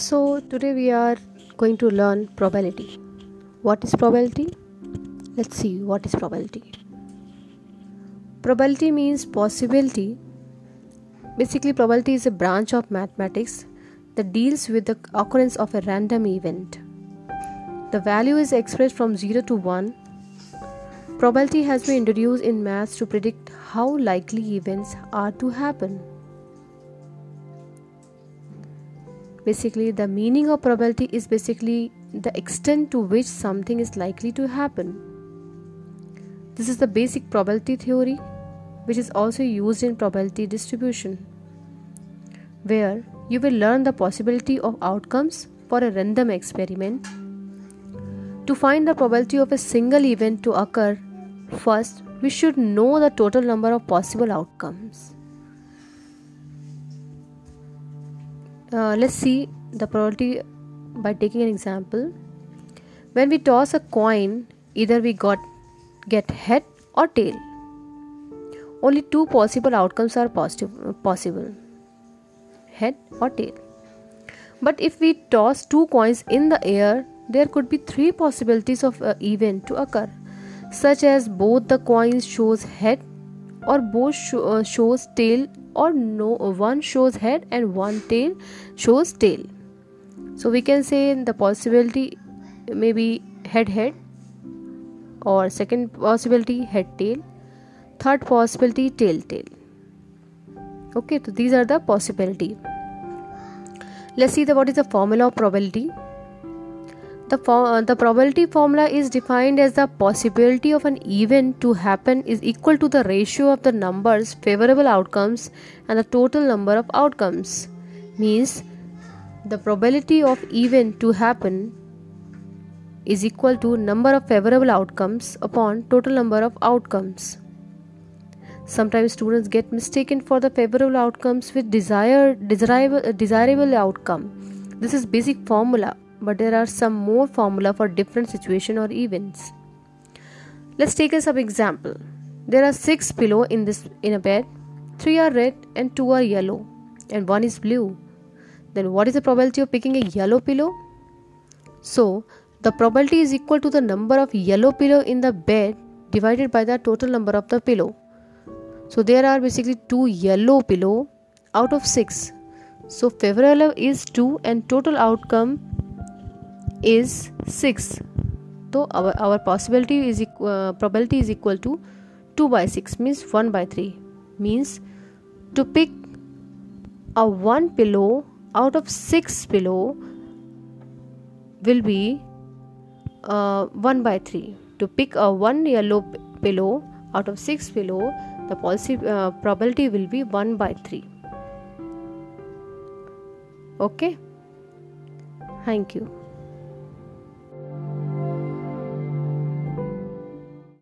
So, today we are going to learn probability. What is probability? Let's see what is probability. Probability means possibility. Basically, probability is a branch of mathematics that deals with the occurrence of a random event. The value is expressed from 0 to 1. Probability has been introduced in maths to predict how likely events are to happen. Basically the meaning of probability is basically the extent to which something is likely to happen. This is the basic probability theory which is also used in probability distribution where you will learn the possibility of outcomes for a random experiment. To find the probability of a single event to occur first we should know the total number of possible outcomes Uh, let's see the probability by taking an example. When we toss a coin either we got get head or tail. Only two possible outcomes are positive, possible head or tail. But if we toss two coins in the air there could be three possibilities of uh, event to occur such as both the coins shows head or both sh- shows tail or no one shows head and one tail shows tail. So we can say in the possibility maybe head head or second possibility head tail. Third possibility tail tail. Okay so these are the possibility. Let's see the what is the formula of probability the, uh, the probability formula is defined as the possibility of an event to happen is equal to the ratio of the numbers favorable outcomes and the total number of outcomes. Means the probability of event to happen is equal to number of favorable outcomes upon total number of outcomes. Sometimes students get mistaken for the favorable outcomes with desired desirable, desirable outcome. This is basic formula but there are some more formula for different situation or events. Let's take a sub example. There are six pillow in this in a bed. Three are red and two are yellow and one is blue. Then what is the probability of picking a yellow pillow? So the probability is equal to the number of yellow pillow in the bed divided by the total number of the pillow. So there are basically two yellow pillow out of 6 so favorable is 2 and total outcome is 6 so our, our possibility is uh, probability is equal to 2 by 6 means 1 by 3 means to pick a one pillow out of 6 pillow will be uh, 1 by 3 to pick a one yellow p- pillow out of 6 pillow the policy uh, probability will be 1 by 3 okay? Thank you